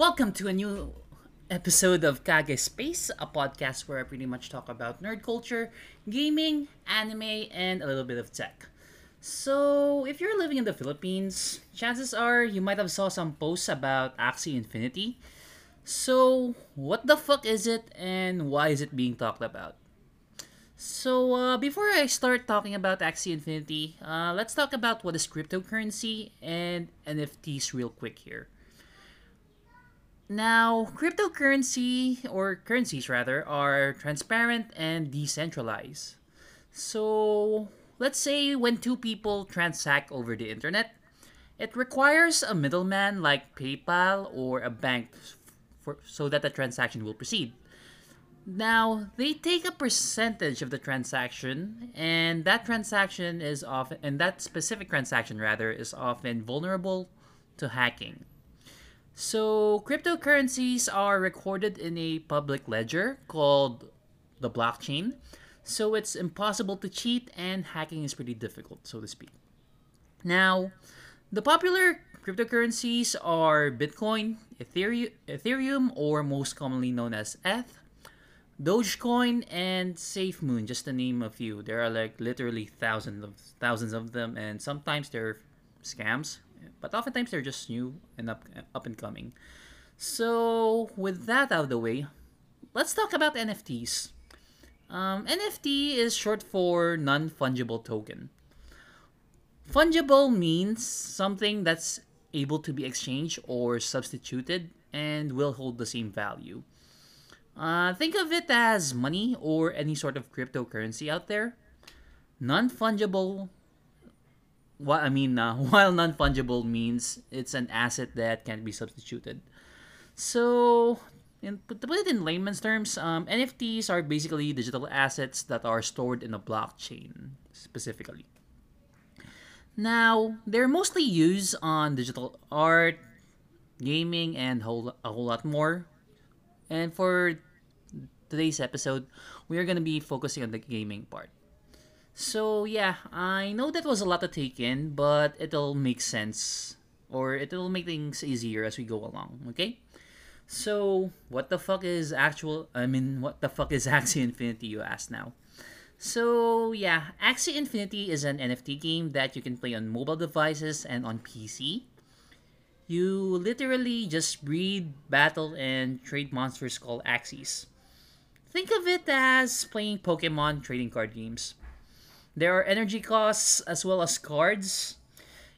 Welcome to a new episode of Kage Space, a podcast where I pretty much talk about nerd culture, gaming, anime, and a little bit of tech. So, if you're living in the Philippines, chances are you might have saw some posts about Axie Infinity. So, what the fuck is it and why is it being talked about? So, uh, before I start talking about Axie Infinity, uh, let's talk about what is cryptocurrency and NFTs real quick here. Now, cryptocurrency, or currencies rather, are transparent and decentralized. So, let's say when two people transact over the internet, it requires a middleman like PayPal or a bank for, so that the transaction will proceed. Now, they take a percentage of the transaction, and that transaction is often, and that specific transaction rather, is often vulnerable to hacking. So, cryptocurrencies are recorded in a public ledger called the blockchain. So, it's impossible to cheat, and hacking is pretty difficult, so to speak. Now, the popular cryptocurrencies are Bitcoin, Ethereum, or most commonly known as ETH, Dogecoin, and SafeMoon, just to name a few. There are like literally thousands of thousands of them, and sometimes they're scams, but oftentimes they're just new and up up and coming. So with that out of the way, let's talk about NFTs. Um, NFT is short for non fungible token. Fungible means something that's able to be exchanged or substituted and will hold the same value. Uh, think of it as money or any sort of cryptocurrency out there. Non fungible. What I mean, uh, while non fungible means it's an asset that can't be substituted. So, in, to put it in layman's terms, um, NFTs are basically digital assets that are stored in a blockchain specifically. Now, they're mostly used on digital art, gaming, and whole, a whole lot more. And for today's episode, we are going to be focusing on the gaming part. So, yeah, I know that was a lot to take in, but it'll make sense or it'll make things easier as we go along, okay? So, what the fuck is actual I mean, what the fuck is Axie Infinity you ask now? So, yeah, Axie Infinity is an NFT game that you can play on mobile devices and on PC. You literally just breed, battle, and trade monsters called Axies. Think of it as playing Pokemon trading card games. There are energy costs as well as cards,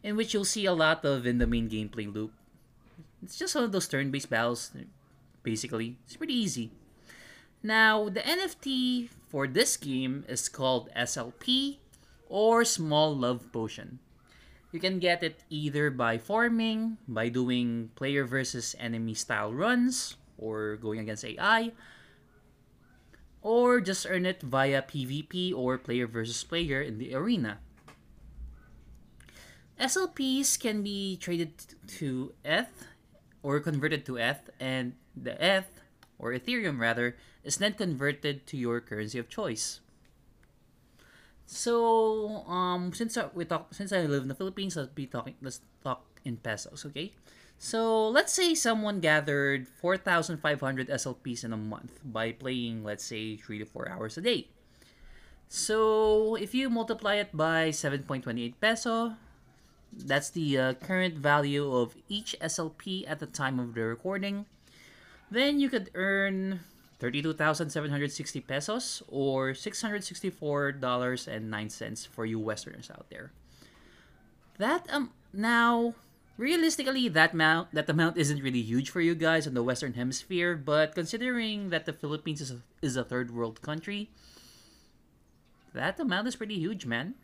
in which you'll see a lot of in the main gameplay loop. It's just one of those turn based battles, basically. It's pretty easy. Now, the NFT for this game is called SLP or Small Love Potion. You can get it either by farming, by doing player versus enemy style runs, or going against AI, or just earn it via PvP or player versus player in the arena. SLPs can be traded to ETH or converted to ETH, and the ETH, or Ethereum rather, is then converted to your currency of choice. So, um, since we talk, since I live in the Philippines, let's be talking. Let's talk in pesos, okay? So let's say someone gathered 4,500 SLPs in a month by playing, let's say, three to four hours a day. So if you multiply it by 7.28 peso, that's the uh, current value of each SLP at the time of the recording. Then you could earn 32,760 pesos or $664.09 for you Westerners out there. That um now realistically that amount that amount isn't really huge for you guys in the western hemisphere, but considering that the Philippines is a, is a third world country, that amount is pretty huge, man.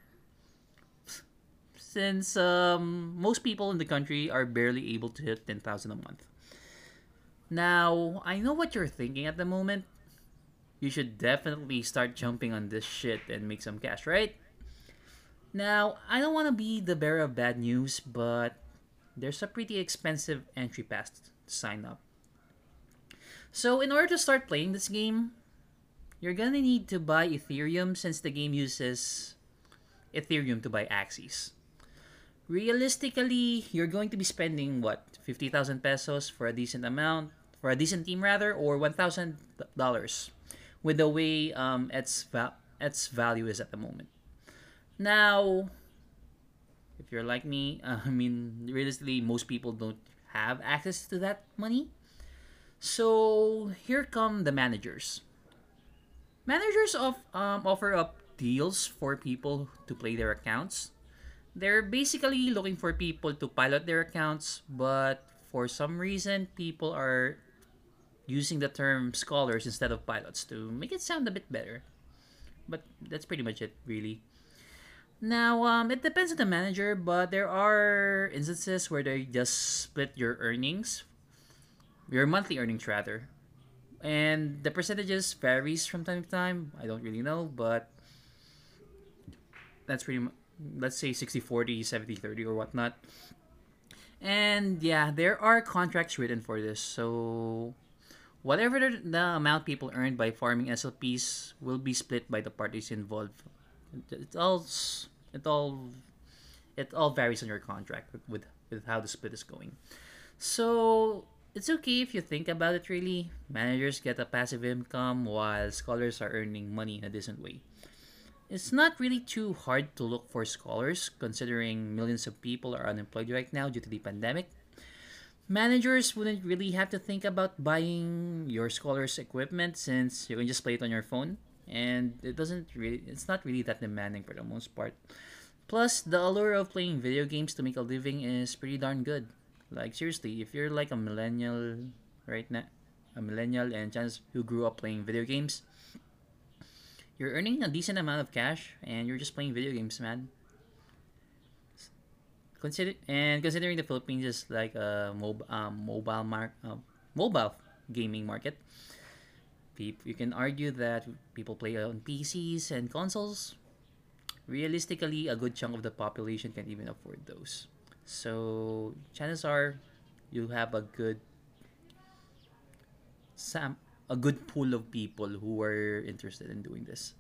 Since um, most people in the country are barely able to hit 10,000 a month. Now, I know what you're thinking at the moment. You should definitely start jumping on this shit and make some cash, right? Now, I don't want to be the bearer of bad news, but there's a pretty expensive entry pass to sign up. So, in order to start playing this game, you're gonna need to buy Ethereum since the game uses Ethereum to buy Axies. Realistically, you're going to be spending what 50,000 pesos for a decent amount, for a decent team rather, or $1,000 with the way um, its, va- its value is at the moment. Now, if you're like me, uh, I mean, realistically, most people don't have access to that money. So here come the managers. Managers of um, offer up deals for people to play their accounts. They're basically looking for people to pilot their accounts, but for some reason, people are using the term scholars instead of pilots to make it sound a bit better. But that's pretty much it, really. Now, um, it depends on the manager, but there are instances where they just split your earnings, your monthly earnings rather, and the percentages varies from time to time. I don't really know, but that's pretty much, let's say 60 40, 70 30, or whatnot. And yeah, there are contracts written for this, so whatever the, the amount people earn by farming SLPs will be split by the parties involved. It all it all it all varies on your contract with, with, with how the split is going. So it's okay if you think about it really. Managers get a passive income while scholars are earning money in a decent way. It's not really too hard to look for scholars considering millions of people are unemployed right now due to the pandemic. Managers wouldn't really have to think about buying your scholars equipment since you can just play it on your phone and it doesn't really it's not really that demanding for the most part. Plus the allure of playing video games to make a living is pretty darn good. Like seriously, if you're like a millennial right now, a millennial and chance who grew up playing video games, you're earning a decent amount of cash and you're just playing video games, man. Consider and considering the Philippines is like a mob, um, mobile mark, uh, mobile gaming market, you can argue that people play on PCs and consoles. Realistically, a good chunk of the population can't even afford those. So chances are you have a good sam a good pool of people who are interested in doing this.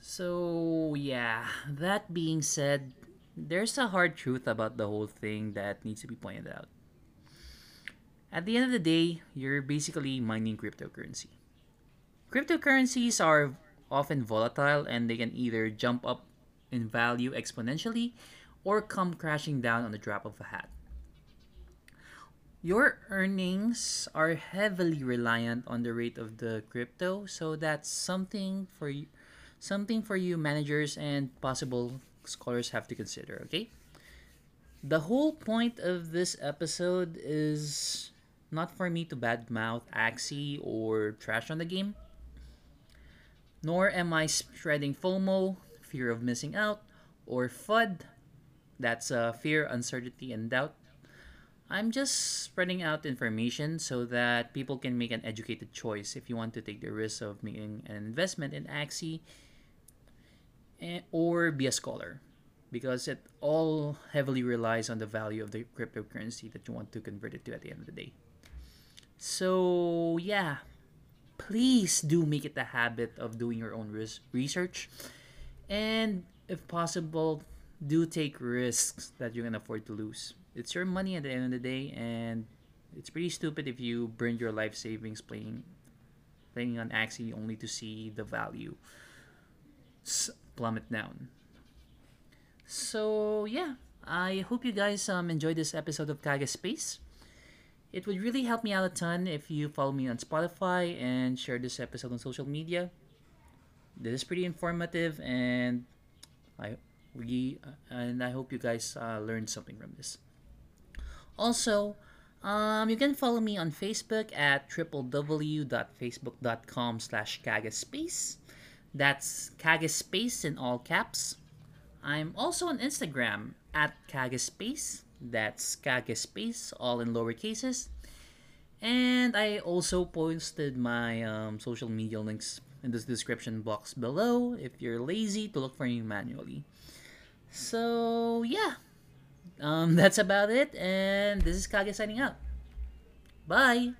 So yeah, that being said, there's a hard truth about the whole thing that needs to be pointed out. At the end of the day, you're basically mining cryptocurrency. Cryptocurrencies are often volatile and they can either jump up in value exponentially or come crashing down on the drop of a hat. Your earnings are heavily reliant on the rate of the crypto, so that's something for you something for you managers and possible scholars have to consider, okay? The whole point of this episode is not for me to badmouth Axie or trash on the game. Nor am I spreading FOMO, fear of missing out, or FUD, that's uh, fear, uncertainty, and doubt. I'm just spreading out information so that people can make an educated choice if you want to take the risk of making an investment in Axie eh, or be a scholar because it all heavily relies on the value of the cryptocurrency that you want to convert it to at the end of the day. So, yeah, please do make it a habit of doing your own res- research and if possible do take risks that you can afford to lose. It's your money at the end of the day, and it's pretty stupid if you burn your life savings playing playing on Axie only to see the value plummet down. So yeah, I hope you guys um, enjoyed this episode of Kage Space. It would really help me out a ton if you follow me on Spotify and share this episode on social media. This is pretty informative, and I we and I hope you guys uh, learned something from this. Also, um, you can follow me on Facebook at www.facebook.com slash kagespace. That's kagespace in all caps. I'm also on Instagram at kagespace. That's Kage Space, all in lower cases. And I also posted my um, social media links in the description box below if you're lazy to look for me manually. So yeah, um, that's about it. And this is Kage signing out. Bye.